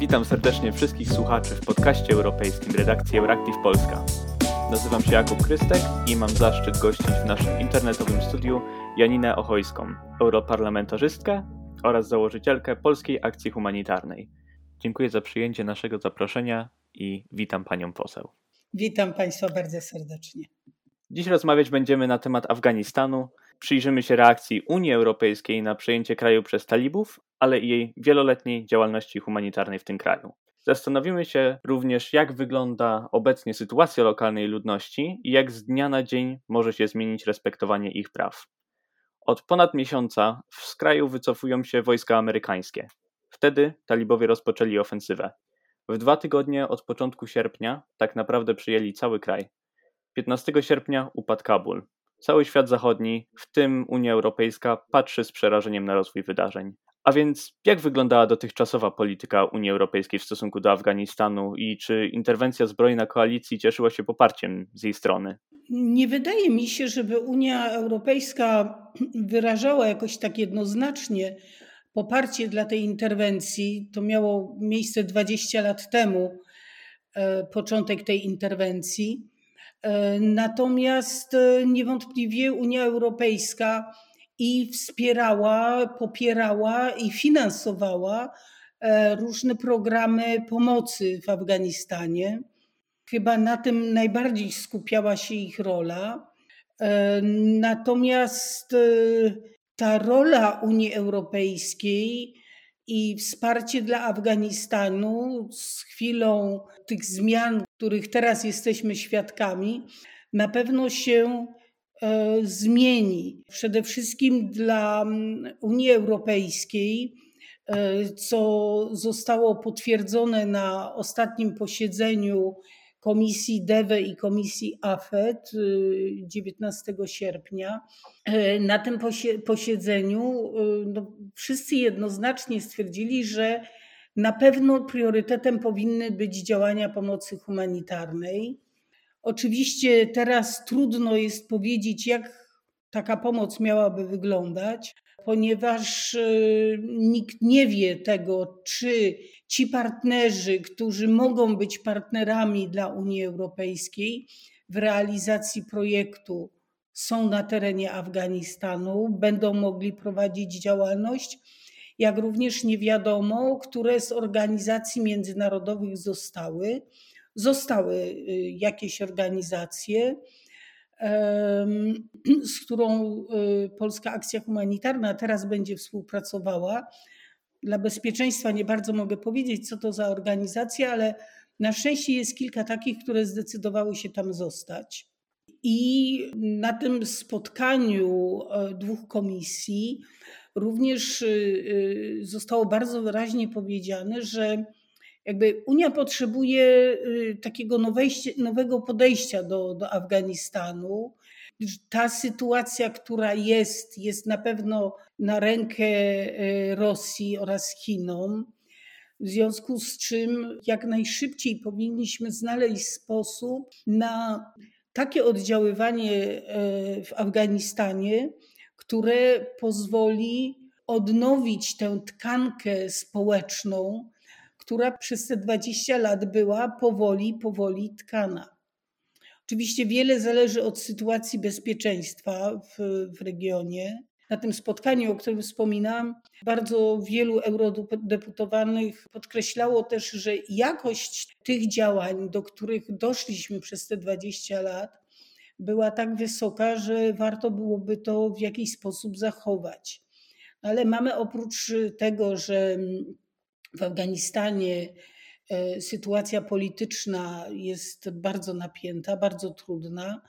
Witam serdecznie wszystkich słuchaczy w podcaście europejskim redakcji Euractiv Polska. Nazywam się Jakub Krystek i mam zaszczyt gościć w naszym internetowym studiu Janinę Ochojską, europarlamentarzystkę oraz założycielkę Polskiej Akcji Humanitarnej. Dziękuję za przyjęcie naszego zaproszenia i witam panią poseł. Witam państwa bardzo serdecznie. Dziś rozmawiać będziemy na temat Afganistanu. Przyjrzymy się reakcji Unii Europejskiej na przejęcie kraju przez talibów, ale i jej wieloletniej działalności humanitarnej w tym kraju. Zastanowimy się również, jak wygląda obecnie sytuacja lokalnej ludności i jak z dnia na dzień może się zmienić respektowanie ich praw. Od ponad miesiąca z kraju wycofują się wojska amerykańskie. Wtedy talibowie rozpoczęli ofensywę. W dwa tygodnie od początku sierpnia tak naprawdę przyjęli cały kraj. 15 sierpnia upadł Kabul. Cały świat zachodni, w tym Unia Europejska, patrzy z przerażeniem na rozwój wydarzeń. A więc jak wyglądała dotychczasowa polityka Unii Europejskiej w stosunku do Afganistanu i czy interwencja zbrojna koalicji cieszyła się poparciem z jej strony? Nie wydaje mi się, żeby Unia Europejska wyrażała jakoś tak jednoznacznie poparcie dla tej interwencji. To miało miejsce 20 lat temu, e, początek tej interwencji. E, natomiast e, niewątpliwie Unia Europejska i wspierała, popierała i finansowała e, różne programy pomocy w Afganistanie. Chyba na tym najbardziej skupiała się ich rola. Natomiast ta rola Unii Europejskiej i wsparcie dla Afganistanu z chwilą tych zmian, których teraz jesteśmy świadkami, na pewno się e, zmieni. Przede wszystkim dla mm, Unii Europejskiej, e, co zostało potwierdzone na ostatnim posiedzeniu Komisji DEWE i Komisji AFET 19 y, sierpnia. E, na tym posiedzeniu no, wszyscy jednoznacznie stwierdzili, że na pewno priorytetem powinny być działania pomocy humanitarnej. Oczywiście teraz trudno jest powiedzieć, jak taka pomoc miałaby wyglądać, ponieważ y, nikt nie wie tego, czy ci partnerzy, którzy mogą być partnerami dla Unii Europejskiej w realizacji projektu, są na terenie Afganistanu, będą mogli prowadzić działalność, jak również nie wiadomo, które z organizacji międzynarodowych zostały. Zostały y, jakieś organizacje, z którą y, Polska Akcja Humanitarna teraz będzie współpracowała. Dla bezpieczeństwa nie bardzo mogę powiedzieć, co to za organizacja, ale na szczęście jest kilka takich, które zdecydowały się tam zostać. I na tym spotkaniu e, dwóch komisji również y, y, zostało bardzo wyraźnie powiedziane, że jakby Unia potrzebuje y, takiego nowego podejścia do, do Afganistanu. Ta sytuacja, która jest, jest na pewno na rękę Rosji oraz Chinom. W związku z czym jak najszybciej powinniśmy znaleźć sposób na takie oddziaływanie w Afganistanie, które pozwoli odnowić tę tkankę społeczną, która przez te 20 lat była powoli, powoli tkana. Oczywiście wiele zależy od sytuacji bezpieczeństwa w, w regionie. Na tym spotkaniu, o którym wspominałam, bardzo wielu eurodeputowanych podkreślało też, że jakość tych działań, do których doszliśmy przez te 20 lat, była tak wysoka, że warto byłoby to w jakiś sposób zachować. Ale mamy oprócz tego, że w Afganistanie e, sytuacja polityczna jest bardzo napięta, bardzo trudna,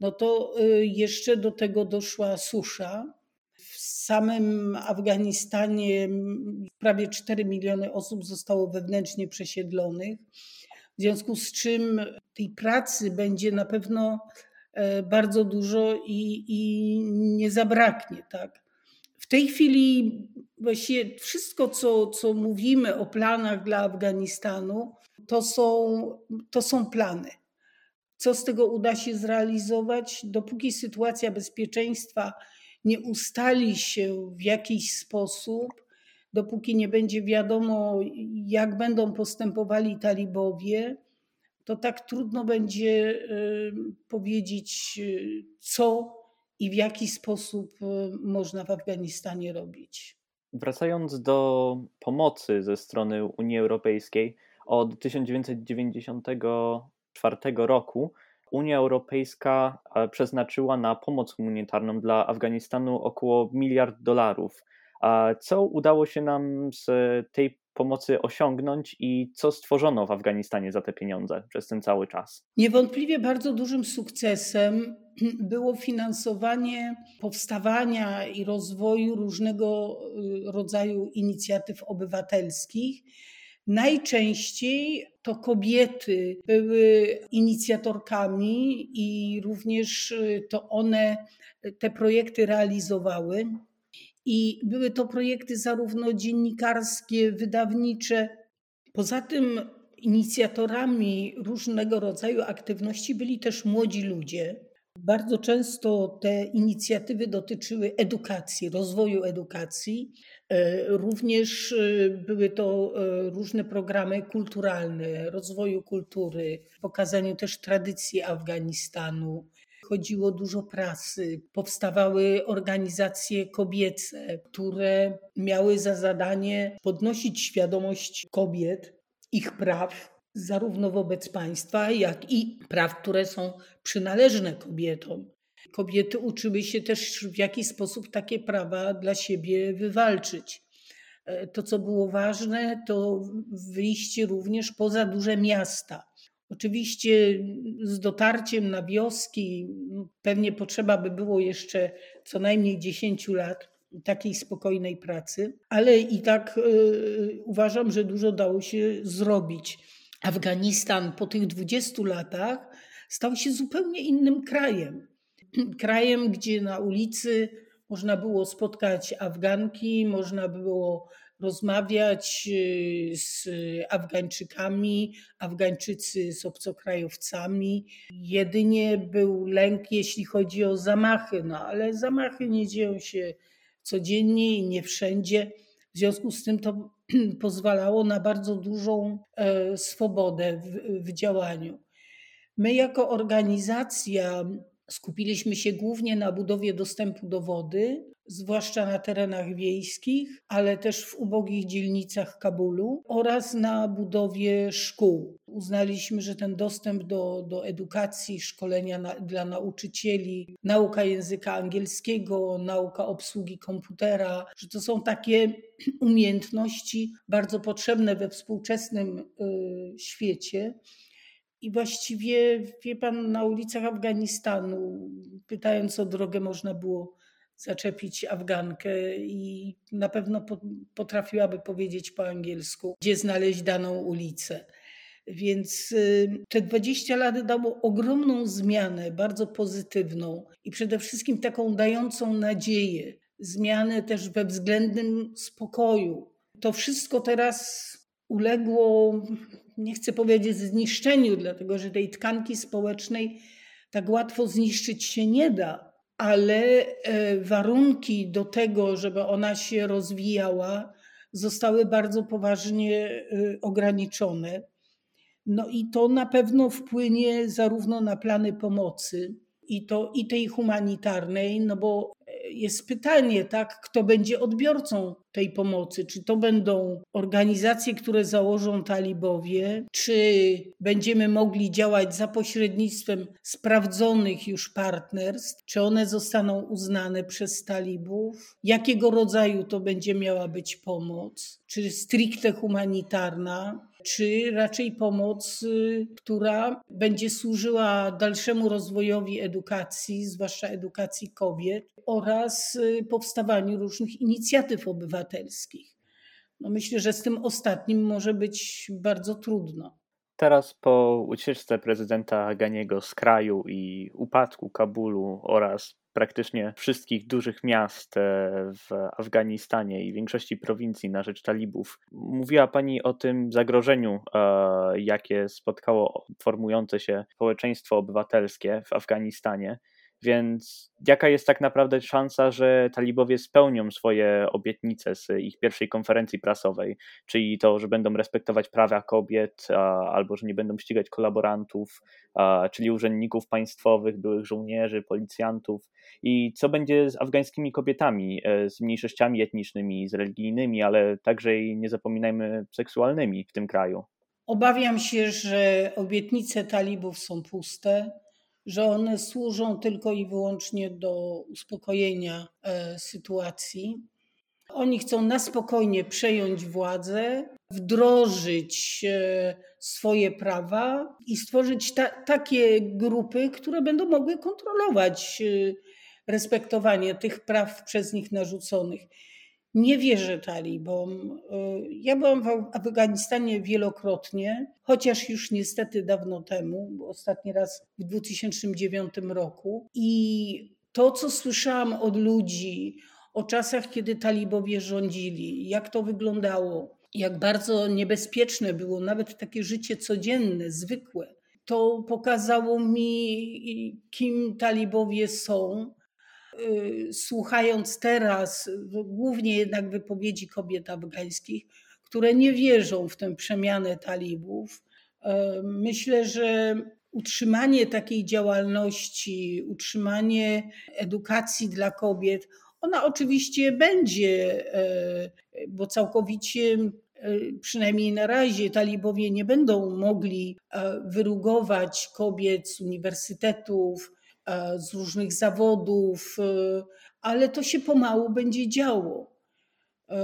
no to e, jeszcze do tego doszła susza. W samym Afganistanie prawie 4 miliony osób zostało wewnętrznie przesiedlonych, w związku z czym tej pracy będzie na pewno bardzo dużo i, i nie zabraknie. Tak? W tej chwili właściwie wszystko, co, co mówimy o planach dla Afganistanu, to są, to są plany. Co z tego uda się zrealizować? Dopóki sytuacja bezpieczeństwa nie ustali się w jakiś sposób, dopóki nie będzie wiadomo, jak będą postępowali talibowie, to tak trudno będzie y, powiedzieć, y, co i w jaki sposób y, można w Afganistanie robić. Wracając do pomocy ze strony Unii Europejskiej, od 1994 roku Unia Europejska e, przeznaczyła na pomoc humanitarną dla Afganistanu około miliard dolarów. Co udało się nam z tej pomocy osiągnąć i co stworzono w Afganistanie za te pieniądze przez ten cały czas? Niewątpliwie bardzo dużym sukcesem było finansowanie powstawania i rozwoju różnego y, rodzaju inicjatyw obywatelskich. Najczęściej to kobiety były inicjatorkami i również y, to one te projekty realizowały. I były to projekty zarówno dziennikarskie, wydawnicze. Poza tym inicjatorami różnego rodzaju aktywności byli też młodzi ludzie. Bardzo często te inicjatywy dotyczyły edukacji, rozwoju edukacji. E, również e, były to e, różne programy kulturalne, rozwoju kultury, pokazaniu też tradycji Afganistanu, chodziło dużo prasy, powstawały organizacje kobiece, które miały za zadanie podnosić świadomość kobiet, ich praw, zarówno wobec państwa, jak i praw, które są przynależne kobietom. Kobiety uczyły się też, w jaki sposób takie prawa dla siebie wywalczyć. E, to, co było ważne, to wyjście również poza duże miasta. Oczywiście z dotarciem na wioski pewnie potrzeba by było jeszcze co najmniej 10 lat takiej spokojnej pracy, ale i tak y, uważam, że dużo dało się zrobić. Afganistan po tych 20 latach stał się zupełnie innym krajem. Krajem, gdzie na ulicy można było spotkać Afganki, można było rozmawiać y, z Afgańczykami, Afgańczycy z obcokrajowcami. Jedynie był lęk, jeśli chodzi o zamachy, no ale zamachy nie dzieją się codziennie i nie wszędzie. W związku z tym to pozwalało na bardzo dużą e, swobodę w, w działaniu. My, jako organizacja, skupiliśmy się głównie na budowie dostępu do wody, zwłaszcza na terenach wiejskich, ale też w ubogich dzielnicach Kabulu oraz na budowie szkół. Uznaliśmy, że ten dostęp do, do edukacji, szkolenia na, dla nauczycieli, nauka języka angielskiego, nauka obsługi komputera, że to są takie umiejętności bardzo potrzebne we współczesnym y, świecie. I właściwie, wie pan, na ulicach Afganistanu, pytając o drogę, można było zaczepić Afgankę i na pewno potrafiłaby powiedzieć po angielsku, gdzie znaleźć daną ulicę. Więc y, te 20 lat dało ogromną zmianę, bardzo pozytywną i przede wszystkim taką dającą nadzieję, zmianę też we względnym spokoju. To wszystko teraz uległo, nie chcę powiedzieć zniszczeniu, dlatego że tej tkanki społecznej tak łatwo zniszczyć się nie da, ale e, warunki do tego, żeby ona się rozwijała, zostały bardzo poważnie e, ograniczone. No i to na pewno wpłynie zarówno na plany pomocy, i to i tej humanitarnej, no bo jest pytanie, tak, kto będzie odbiorcą tej pomocy? Czy to będą organizacje, które założą talibowie, czy będziemy mogli działać za pośrednictwem sprawdzonych już partnerstw? Czy one zostaną uznane przez talibów? Jakiego rodzaju to będzie miała być pomoc? Czy stricte humanitarna? Czy raczej pomoc, która będzie służyła dalszemu rozwojowi edukacji, zwłaszcza edukacji kobiet oraz y, powstawaniu różnych inicjatyw obywatelskich. No myślę, że z tym ostatnim może być bardzo trudno. Teraz po ucieczce prezydenta Ganiego z kraju i upadku Kabulu oraz praktycznie wszystkich dużych miast e, w Afganistanie i większości prowincji na rzecz talibów. Mówiła Pani o tym zagrożeniu, e, jakie spotkało formujące się społeczeństwo obywatelskie w Afganistanie. Więc jaka jest tak naprawdę szansa, że talibowie spełnią swoje obietnice z ich pierwszej konferencji prasowej, czyli to, że będą respektować prawa kobiet, albo że nie będą ścigać kolaborantów, czyli urzędników państwowych, byłych żołnierzy, policjantów? I co będzie z afgańskimi kobietami, e, z mniejszościami etnicznymi, z religijnymi, ale także i nie zapominajmy seksualnymi w tym kraju. Obawiam się, że obietnice talibów są puste, że one służą tylko i wyłącznie do uspokojenia e, sytuacji. Oni chcą na spokojnie przejąć władzę, wdrożyć e, swoje prawa i stworzyć ta, takie grupy, które będą mogły kontrolować e, respektowanie tych praw przez nich narzuconych. Nie wierzę talibom. Ja byłam w Afganistanie wielokrotnie, chociaż już niestety dawno temu, ostatni raz w 2009 roku. I to, co słyszałam od ludzi o czasach, kiedy talibowie rządzili, jak to wyglądało, jak bardzo niebezpieczne było nawet takie życie codzienne, zwykłe, to pokazało mi, kim talibowie są Y, słuchając teraz głównie jednak wypowiedzi kobiet afgańskich, które nie wierzą w tę przemianę talibów, y, myślę, że utrzymanie takiej działalności, utrzymanie edukacji dla kobiet, ona oczywiście będzie, y, bo całkowicie przynajmniej na razie talibowie nie będą mogli wyrugować kobiet z uniwersytetów, z różnych zawodów, e, ale to się pomału będzie działo. E,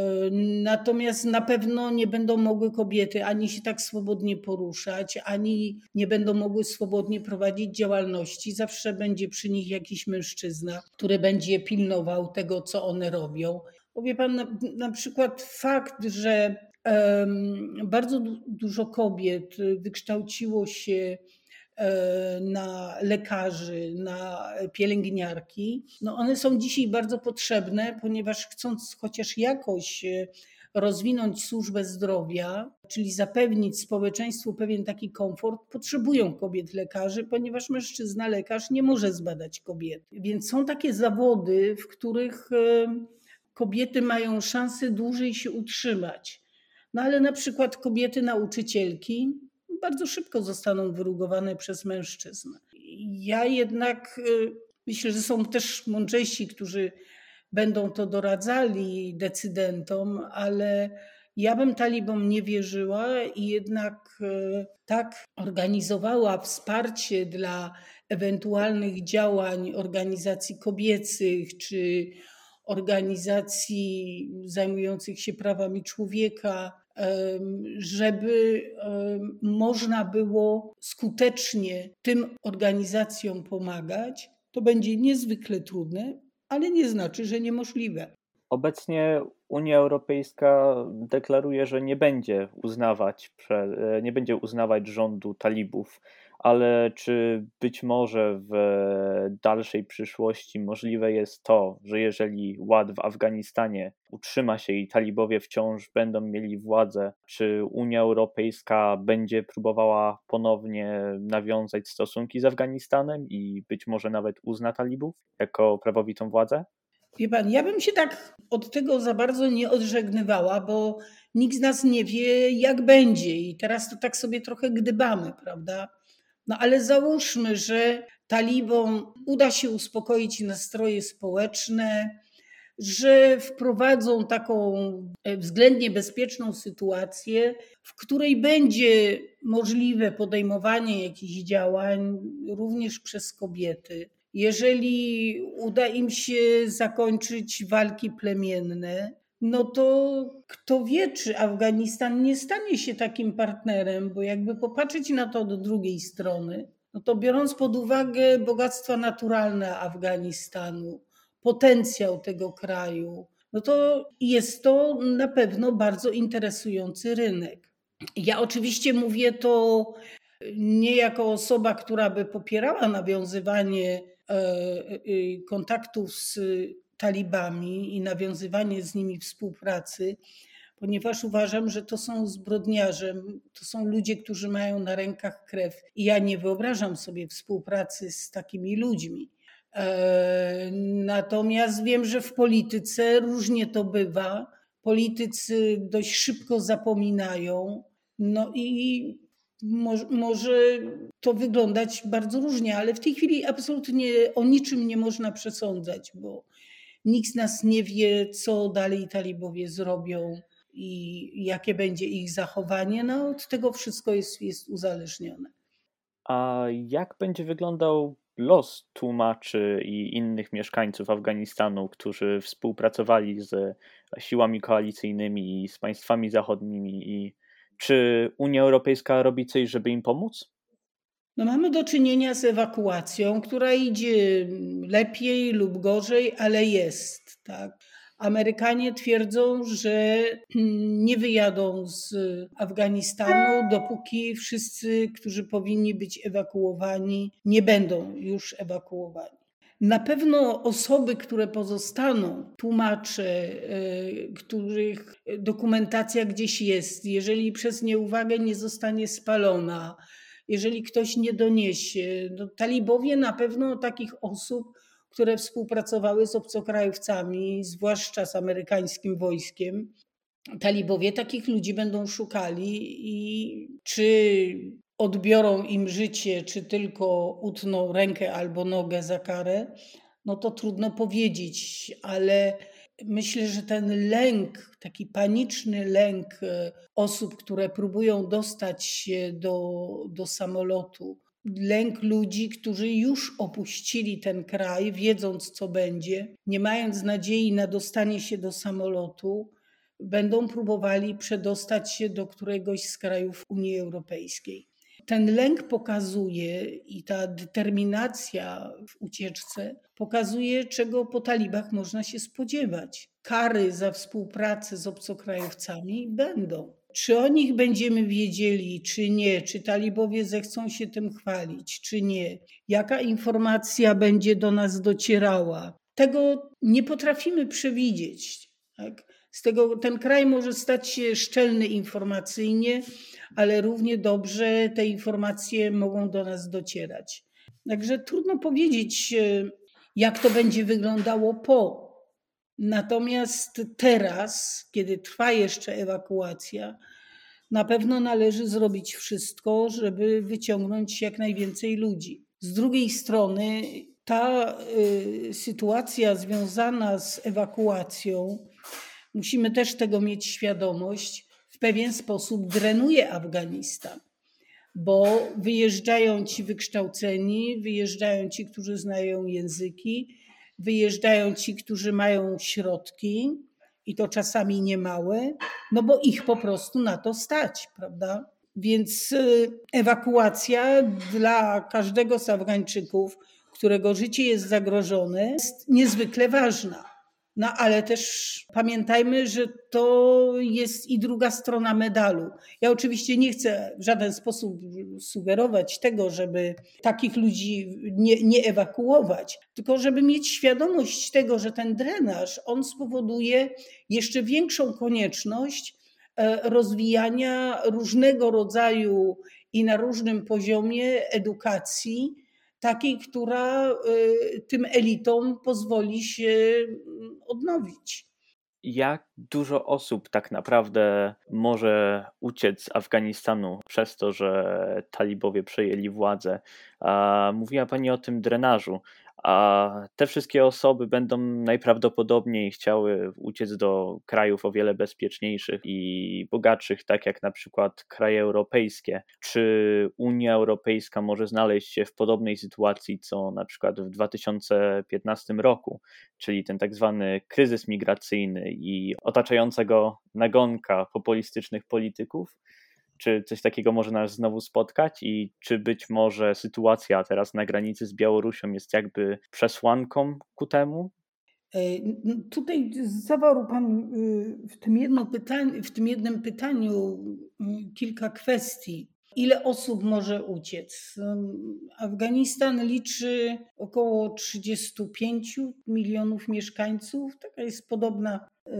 natomiast na pewno nie będą mogły kobiety ani się tak swobodnie poruszać, ani nie będą mogły swobodnie prowadzić działalności. Zawsze będzie przy nich jakiś mężczyzna, który będzie pilnował tego, co one robią. Powie pan na, na przykład fakt, że um, bardzo dużo kobiet wykształciło się E, na lekarzy, na pielęgniarki, no one są dzisiaj bardzo potrzebne, ponieważ chcąc chociaż jakoś e, rozwinąć służbę zdrowia, czyli zapewnić społeczeństwu pewien taki komfort, potrzebują kobiet lekarzy, ponieważ mężczyzna lekarz nie może zbadać kobiety. Więc są takie zawody, w których e, kobiety mają szansę dłużej się utrzymać. No ale na przykład kobiety nauczycielki bardzo szybko zostaną wyrugowane przez mężczyzn. Ja jednak y, myślę, że są też mądrzejsi, którzy będą to doradzali decydentom, ale ja bym talibom nie wierzyła i jednak y, tak organizowała wsparcie dla ewentualnych działań organizacji kobiecych czy organizacji zajmujących się prawami człowieka, żeby można było skutecznie tym organizacjom pomagać. To będzie niezwykle trudne, ale nie znaczy, że niemożliwe. Obecnie Unia Europejska deklaruje, że nie będzie uznawać, nie będzie uznawać rządu talibów ale czy być może w dalszej przyszłości możliwe jest to, że jeżeli ład w Afganistanie utrzyma się i talibowie wciąż będą mieli władzę, czy Unia Europejska będzie próbowała ponownie nawiązać stosunki z Afganistanem i być może nawet uzna talibów jako prawowitą władzę? Wie pan, ja bym się tak od tego za bardzo nie odżegnywała, bo nikt z nas nie wie, jak będzie. I teraz to tak sobie trochę gdybamy, prawda? No ale załóżmy, że talibom uda się uspokoić nastroje społeczne, że wprowadzą taką e, względnie bezpieczną sytuację, w której będzie możliwe podejmowanie jakichś działań również przez kobiety. Jeżeli uda im się zakończyć walki plemienne, no to kto wie, czy Afganistan nie stanie się takim partnerem, bo jakby popatrzeć na to do drugiej strony, no to biorąc pod uwagę bogactwa naturalne Afganistanu, potencjał tego kraju, no to jest to na pewno bardzo interesujący rynek. Ja oczywiście mówię to nie jako osoba, która by popierała nawiązywanie e, e, kontaktów z talibami i nawiązywanie z nimi współpracy, ponieważ uważam, że to są zbrodniarze, to są ludzie, którzy mają na rękach krew i ja nie wyobrażam sobie współpracy z takimi ludźmi. E, natomiast wiem, że w polityce różnie to bywa. Politycy dość szybko zapominają. No i może, może to wyglądać bardzo różnie, ale w tej chwili absolutnie o niczym nie można przesądzać, bo nikt z nas nie wie, co dalej talibowie zrobią i jakie będzie ich zachowanie. No, od tego wszystko jest, jest uzależnione. A jak będzie wyglądał los tłumaczy i innych mieszkańców Afganistanu, którzy współpracowali z siłami koalicyjnymi i z państwami zachodnimi i czy Unia Europejska robi coś, żeby im pomóc? No mamy do czynienia z ewakuacją, która idzie lepiej lub gorzej, ale jest. Tak. Amerykanie twierdzą, że nie wyjadą z Afganistanu, dopóki wszyscy, którzy powinni być ewakuowani, nie będą już ewakuowani. Na pewno osoby, które pozostaną, tłumacze, e, których dokumentacja gdzieś jest, jeżeli przez nieuwagę nie zostanie spalona, jeżeli ktoś nie doniesie, no, talibowie na pewno takich osób, które współpracowały z obcokrajowcami, zwłaszcza z amerykańskim wojskiem, talibowie takich ludzi będą szukali i czy odbiorą im życie, czy tylko utną rękę albo nogę za karę, no to trudno powiedzieć, ale myślę, że ten lęk, taki paniczny lęk e, osób, które próbują dostać się do, do samolotu, lęk ludzi, którzy już opuścili ten kraj, wiedząc co będzie, nie mając nadziei na dostanie się do samolotu, będą próbowali przedostać się do któregoś z krajów Unii Europejskiej. Ten lęk pokazuje i ta determinacja w ucieczce pokazuje, czego po talibach można się spodziewać. Kary za współpracę z obcokrajowcami będą. Czy o nich będziemy wiedzieli, czy nie, czy talibowie zechcą się tym chwalić, czy nie, jaka informacja będzie do nas docierała, tego nie potrafimy przewidzieć. Tak? Z tego ten kraj może stać się szczelny informacyjnie, ale równie dobrze te informacje mogą do nas docierać. Także trudno powiedzieć, e, jak to będzie wyglądało po. Natomiast teraz, kiedy trwa jeszcze ewakuacja, na pewno należy zrobić wszystko, żeby wyciągnąć jak najwięcej ludzi. Z drugiej strony, ta y, sytuacja związana z ewakuacją, musimy też tego mieć świadomość, w pewien sposób drenuje Afganistan, bo wyjeżdżają ci wykształceni, wyjeżdżają ci, którzy znają języki, wyjeżdżają ci, którzy mają środki i to czasami niemałe, no bo ich po prostu na to stać, prawda? Więc y, ewakuacja dla każdego z Afgańczyków, którego życie jest zagrożone, jest niezwykle ważna. No ale też pamiętajmy, że to jest i druga strona medalu. Ja oczywiście nie chcę w żaden sposób sugerować tego, żeby takich ludzi nie, nie ewakuować, tylko żeby mieć świadomość tego, że ten drenaż on spowoduje jeszcze większą konieczność e, rozwijania różnego rodzaju i na różnym poziomie edukacji takiej, która y, tym elitom pozwoli się mm, odnowić. Jak dużo osób tak naprawdę może uciec z Afganistanu przez to, że talibowie przejęli władzę? Mówiła Pani o tym drenażu a te wszystkie osoby będą najprawdopodobniej chciały uciec do krajów o wiele bezpieczniejszych i bogatszych, tak jak na przykład kraje europejskie. Czy Unia Europejska może znaleźć się w podobnej sytuacji, co na przykład w 2015 roku, czyli ten tak zwany kryzys migracyjny i otaczającego nagonka populistycznych polityków? Czy coś takiego może nas znowu spotkać i czy być może sytuacja teraz na granicy z Białorusią jest jakby przesłanką ku temu? E, tutaj zawarł Pan y, w tym, jedno w tym jednym pytaniu y, kilka kwestii. Ile osób może uciec? Afganistan liczy około 35 milionów mieszkańców. Taka jest podobna y,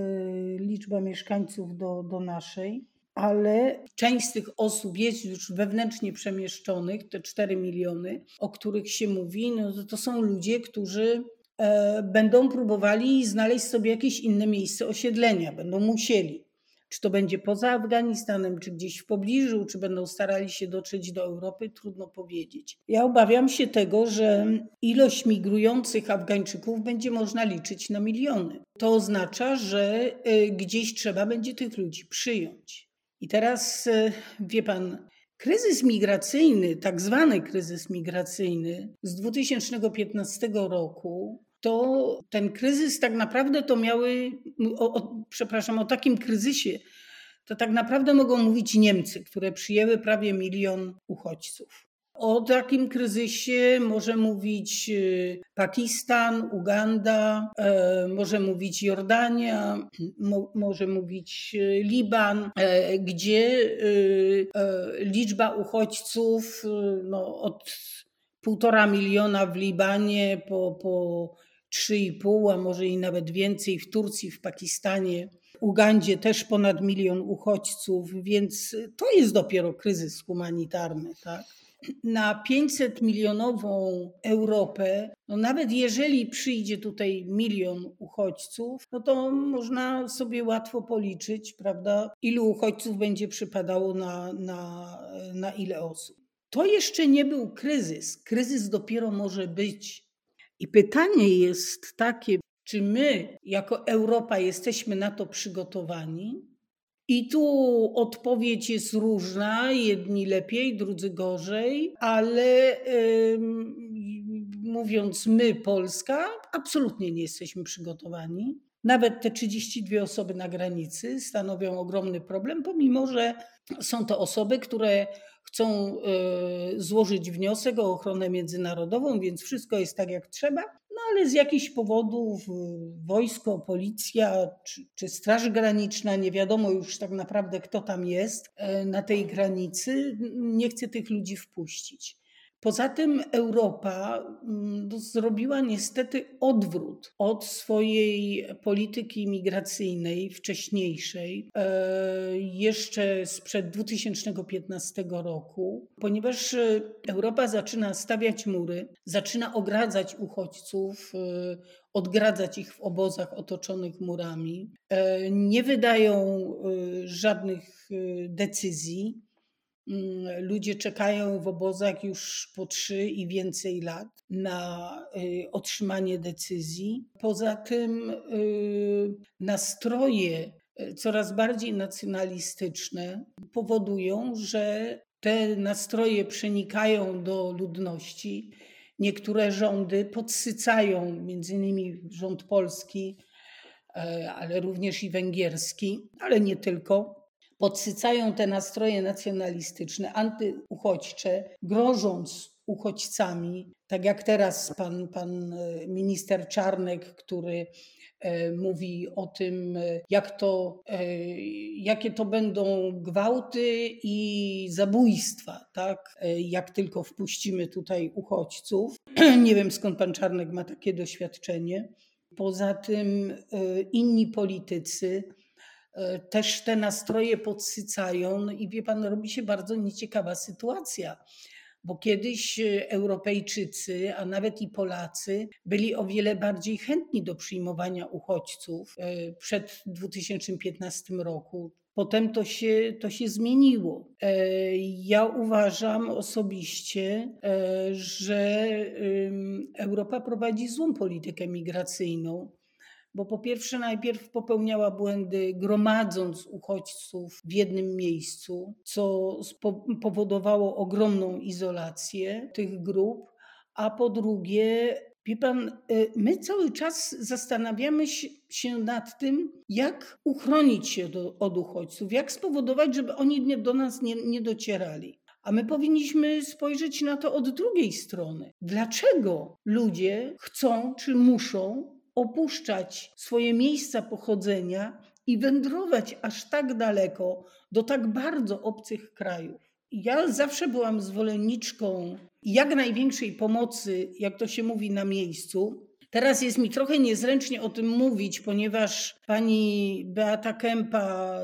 liczba mieszkańców do, do naszej. Ale część z tych osób jest już wewnętrznie przemieszczonych, te 4 miliony, o których się mówi, no to, to są ludzie, którzy e, będą próbowali znaleźć sobie jakieś inne miejsce osiedlenia, będą musieli. Czy to będzie poza Afganistanem, czy gdzieś w pobliżu, czy będą starali się dotrzeć do Europy, trudno powiedzieć. Ja obawiam się tego, że ilość migrujących Afgańczyków będzie można liczyć na miliony. To oznacza, że y, gdzieś trzeba będzie tych ludzi przyjąć. I teraz y, wie pan, Kryzys migracyjny, tak zwany kryzys migracyjny z 2015 roku to ten kryzys tak naprawdę to miały, o, o, przepraszam, o takim kryzysie, to tak naprawdę mogą mówić Niemcy, które przyjęły prawie milion uchodźców. O takim kryzysie może mówić y, Pakistan, Uganda, e, może mówić Jordania, może mówić y, Liban, e, gdzie y, e, liczba uchodźców no, od półtora miliona w Libanie po, po 3,5, a może i nawet więcej w Turcji, w Pakistanie, Ugandzie też ponad milion uchodźców, więc to jest dopiero kryzys humanitarny. Tak? Na 500 milionową Europę, no nawet jeżeli przyjdzie tutaj milion uchodźców, no to można sobie łatwo policzyć, prawda, ilu uchodźców będzie przypadało na, na, na ile osób. To jeszcze nie był kryzys. Kryzys dopiero może być i pytanie jest takie, czy my jako Europa jesteśmy na to przygotowani? I tu odpowiedź jest różna, jedni lepiej, drudzy gorzej, ale yy, mówiąc my, Polska, absolutnie nie jesteśmy przygotowani. Nawet te 32 osoby na granicy stanowią ogromny problem, pomimo że są to osoby, które chcą e, złożyć wniosek o ochronę międzynarodową, więc wszystko jest tak jak trzeba. No ale z jakichś powodów wojsko, policja czy, czy Straż Graniczna, nie wiadomo już tak naprawdę kto tam jest e, na tej granicy, nie chce tych ludzi wpuścić. Poza tym Europa mm, no, zrobiła niestety odwrót od swojej polityki migracyjnej wcześniejszej, e, jeszcze sprzed 2015 roku, ponieważ e, Europa zaczyna stawiać mury, zaczyna ogradzać uchodźców, e, odgradzać ich w obozach otoczonych murami, nie wydają żadnych decyzji ludzie czekają w obozach już po trzy i więcej lat na y, otrzymanie decyzji. Poza tym y, nastroje y, coraz bardziej nacjonalistyczne powodują, że te nastroje przenikają do ludności. Niektóre rządy podsycają, między innymi rząd polski, e, ale również i węgierski, ale nie tylko podsycają te nastroje nacjonalistyczne, antyuchodźcze, grożąc uchodźcami, tak jak teraz pan, pan e, minister Czarnek, który e, mówi o tym, e, jak to, jakie to będą gwałty i zabójstwa, tak? jak tylko wpuścimy tutaj uchodźców. Nie wiem skąd pan Czarnek ma takie doświadczenie. Poza tym inni politycy też te nastroje podsycają no i wie pan, robi się bardzo nieciekawa sytuacja. Bo kiedyś e, Europejczycy, a nawet i Polacy byli o wiele bardziej chętni do przyjmowania uchodźców e, przed 2015 roku. Potem to się, to się zmieniło. Ja uważam osobiście, że Europa prowadzi złą politykę migracyjną bo po pierwsze najpierw popełniała błędy gromadząc uchodźców w jednym miejscu, co powodowało ogromną izolację tych grup, a po drugie Wie pan, y, my cały czas zastanawiamy się nad tym, jak uchronić się do, od uchodźców, jak spowodować, żeby oni nie, do nas nie, nie docierali. A my powinniśmy spojrzeć na to od drugiej strony. Dlaczego ludzie chcą czy muszą opuszczać swoje miejsca pochodzenia i wędrować aż tak daleko do tak bardzo obcych krajów. Ja zawsze byłam zwolenniczką jak największej pomocy, jak to się mówi, na miejscu, Teraz jest mi trochę niezręcznie o tym mówić, ponieważ pani Beata Kępa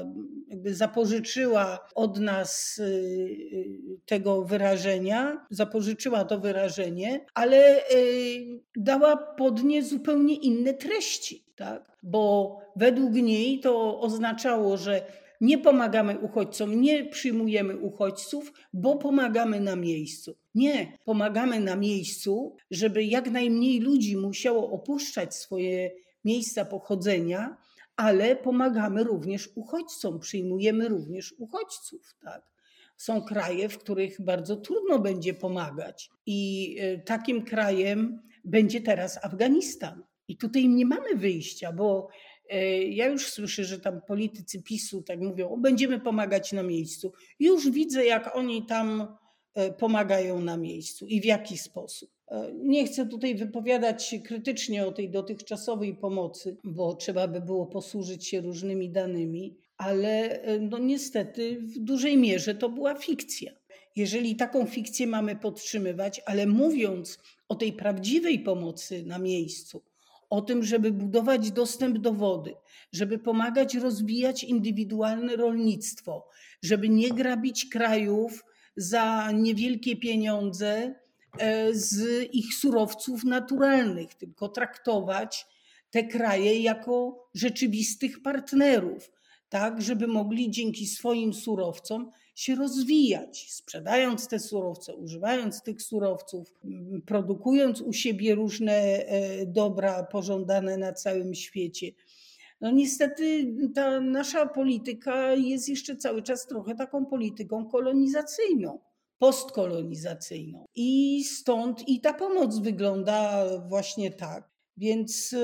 jakby zapożyczyła od nas y, y, tego wyrażenia, zapożyczyła to wyrażenie, ale y, dała pod nie zupełnie inne treści, tak? Bo według niej to oznaczało, że nie pomagamy uchodźcom, nie przyjmujemy uchodźców, bo pomagamy na miejscu. Nie, pomagamy na miejscu, żeby jak najmniej ludzi musiało opuszczać swoje miejsca pochodzenia, ale pomagamy również uchodźcom, przyjmujemy również uchodźców. Tak? Są kraje, w których bardzo trudno będzie pomagać, i e, takim krajem będzie teraz Afganistan. I tutaj nie mamy wyjścia, bo ja już słyszę, że tam politycy PiSu tak mówią, będziemy pomagać na miejscu. Już widzę, jak oni tam e, pomagają na miejscu i w jaki sposób. E, nie chcę tutaj wypowiadać się krytycznie o tej dotychczasowej pomocy, bo trzeba by było posłużyć się różnymi danymi, ale no niestety w dużej mierze to była fikcja. Jeżeli taką fikcję mamy podtrzymywać, ale mówiąc o tej prawdziwej pomocy na miejscu, o tym, żeby budować dostęp do wody, żeby pomagać rozwijać indywidualne rolnictwo, żeby nie grabić krajów za niewielkie pieniądze e, z ich surowców naturalnych, tylko traktować te kraje jako rzeczywistych partnerów, tak, żeby mogli dzięki swoim surowcom się rozwijać, sprzedając te surowce, używając tych surowców, produkując u siebie różne e, dobra pożądane na całym świecie. No niestety ta nasza polityka jest jeszcze cały czas trochę taką polityką kolonizacyjną, postkolonizacyjną. I stąd i ta pomoc wygląda właśnie tak. Więc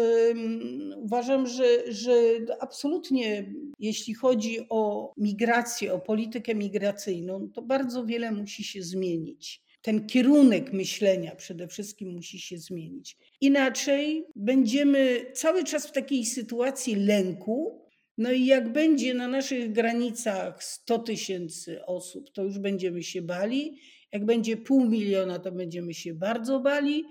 uważam, że, że absolutnie, jeśli chodzi o migrację, o politykę migracyjną, to bardzo wiele musi się zmienić. Ten kierunek myślenia przede wszystkim musi się zmienić. Inaczej będziemy cały czas w takiej sytuacji lęku. No i jak będzie na naszych granicach 100 tysięcy osób, to już będziemy się bali. Jak będzie pół miliona, to będziemy się bardzo bali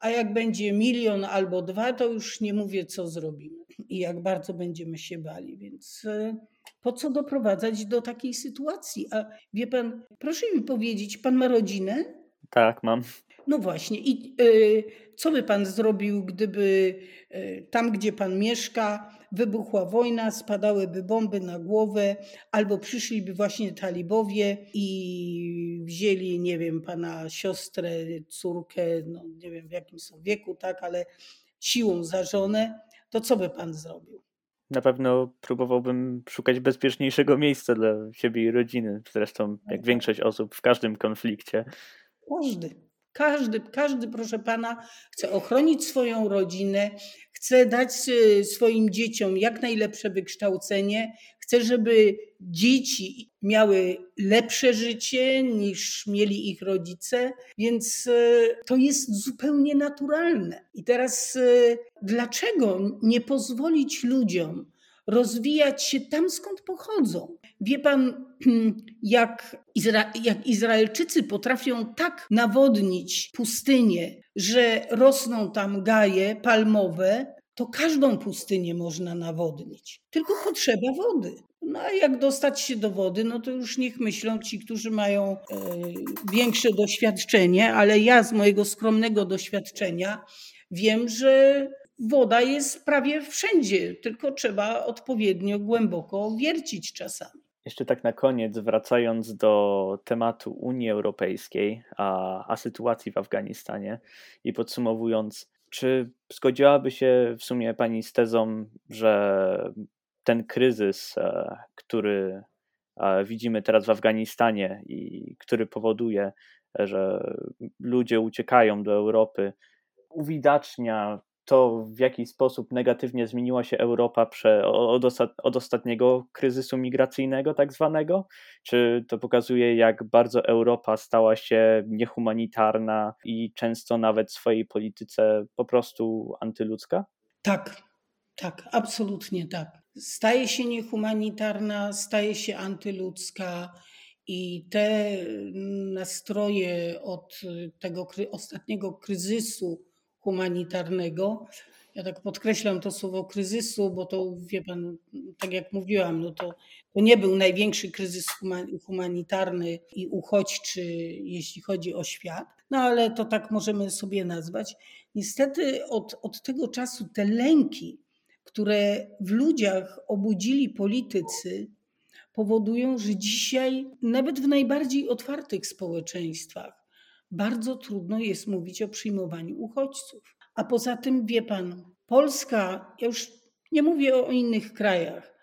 a jak będzie milion albo dwa, to już nie mówię, co zrobimy i jak bardzo będziemy się bali. Więc e, po co doprowadzać do takiej sytuacji? A wie pan, proszę mi powiedzieć, pan ma rodzinę? Tak, mam. No właśnie. I y, co by pan zrobił, gdyby y, tam, gdzie pan mieszka, wybuchła wojna, spadałyby bomby na głowę, albo przyszliby właśnie talibowie i wzięli, nie wiem, pana siostrę, córkę, no nie wiem w jakim są wieku, tak, ale siłą za żonę, to co by pan zrobił? Na pewno próbowałbym szukać bezpieczniejszego miejsca dla siebie i rodziny. Zresztą, jak większość osób w każdym konflikcie. Każdy. Każdy, każdy, proszę pana, chce ochronić swoją rodzinę, chce dać y, swoim dzieciom jak najlepsze wykształcenie, chce, żeby dzieci miały lepsze życie niż mieli ich rodzice, więc y, to jest zupełnie naturalne. I teraz y, dlaczego nie pozwolić ludziom rozwijać się tam, skąd pochodzą? Wie pan, jak, Izra jak Izraelczycy potrafią tak nawodnić pustynię, że rosną tam gaje palmowe, to każdą pustynię można nawodnić. Tylko potrzeba wody. No a jak dostać się do wody, no to już niech myślą ci, którzy mają e, większe doświadczenie, ale ja z mojego skromnego doświadczenia wiem, że woda jest prawie wszędzie, tylko trzeba odpowiednio głęboko wiercić czasami. Jeszcze tak na koniec, wracając do tematu Unii Europejskiej, a, a sytuacji w Afganistanie i podsumowując, czy zgodziłaby się w sumie Pani z tezą, że ten kryzys, e, który e, widzimy teraz w Afganistanie i który powoduje, że ludzie uciekają do Europy, uwidacznia to, w jaki sposób negatywnie zmieniła się Europa prze, od, od ostatniego kryzysu migracyjnego, tak zwanego? Czy to pokazuje, jak bardzo Europa stała się niehumanitarna i często nawet w swojej polityce po prostu antyludzka? Tak, tak, absolutnie tak. Staje się niehumanitarna, staje się antyludzka. I te nastroje od tego ostatniego kryzysu humanitarnego. Ja tak podkreślam to słowo kryzysu, bo to wie pan, tak jak mówiłam, no to, to nie był największy kryzys humanitarny i uchodźczy, jeśli chodzi o świat, no ale to tak możemy sobie nazwać. Niestety od, od tego czasu te lęki, które w ludziach obudzili politycy, powodują, że dzisiaj, nawet w najbardziej otwartych społeczeństwach, bardzo trudno jest mówić o przyjmowaniu uchodźców. A poza tym, wie pan, Polska, ja już nie mówię o innych krajach,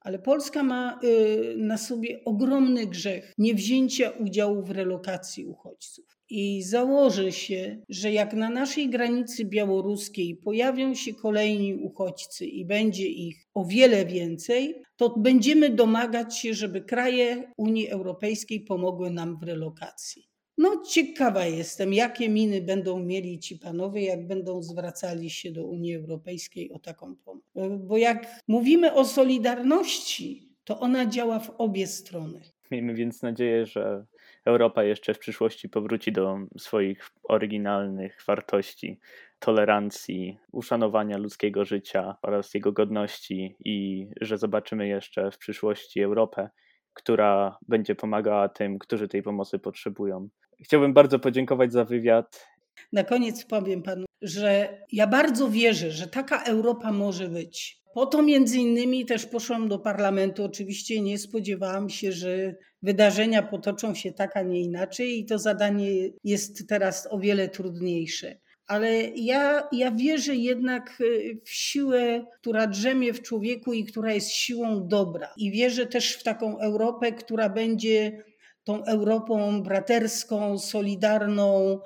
ale Polska ma y, na sobie ogromny grzech niewzięcia udziału w relokacji uchodźców. I założę się, że jak na naszej granicy białoruskiej pojawią się kolejni uchodźcy i będzie ich o wiele więcej, to będziemy domagać się, żeby kraje Unii Europejskiej pomogły nam w relokacji. No, ciekawa jestem, jakie miny będą mieli ci panowie, jak będą zwracali się do Unii Europejskiej o taką pomoc. Bo jak mówimy o solidarności, to ona działa w obie strony. Miejmy więc nadzieję, że Europa jeszcze w przyszłości powróci do swoich oryginalnych wartości tolerancji, uszanowania ludzkiego życia oraz jego godności i że zobaczymy jeszcze w przyszłości Europę, która będzie pomagała tym, którzy tej pomocy potrzebują. Chciałbym bardzo podziękować za wywiad. Na koniec powiem panu, że ja bardzo wierzę, że taka Europa może być. Po to między innymi też poszłam do parlamentu. Oczywiście nie spodziewałam się, że wydarzenia potoczą się tak, a nie inaczej i to zadanie jest teraz o wiele trudniejsze. Ale ja, ja wierzę jednak w siłę, która drzemie w człowieku i która jest siłą dobra. I wierzę też w taką Europę, która będzie tą Europą braterską, solidarną,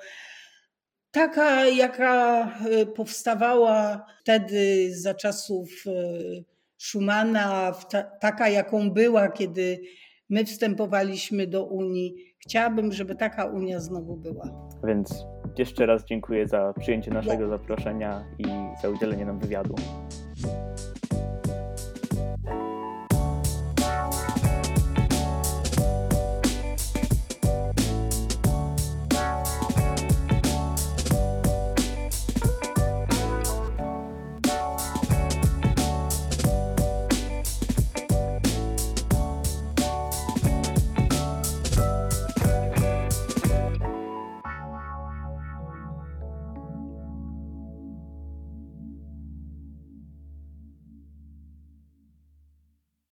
taka jaka e, powstawała wtedy za czasów e, Schumana, taka jaką była, kiedy my wstępowaliśmy do Unii. Chciałabym, żeby taka Unia znowu była. Więc jeszcze raz dziękuję za przyjęcie naszego zaproszenia i za udzielenie nam wywiadu.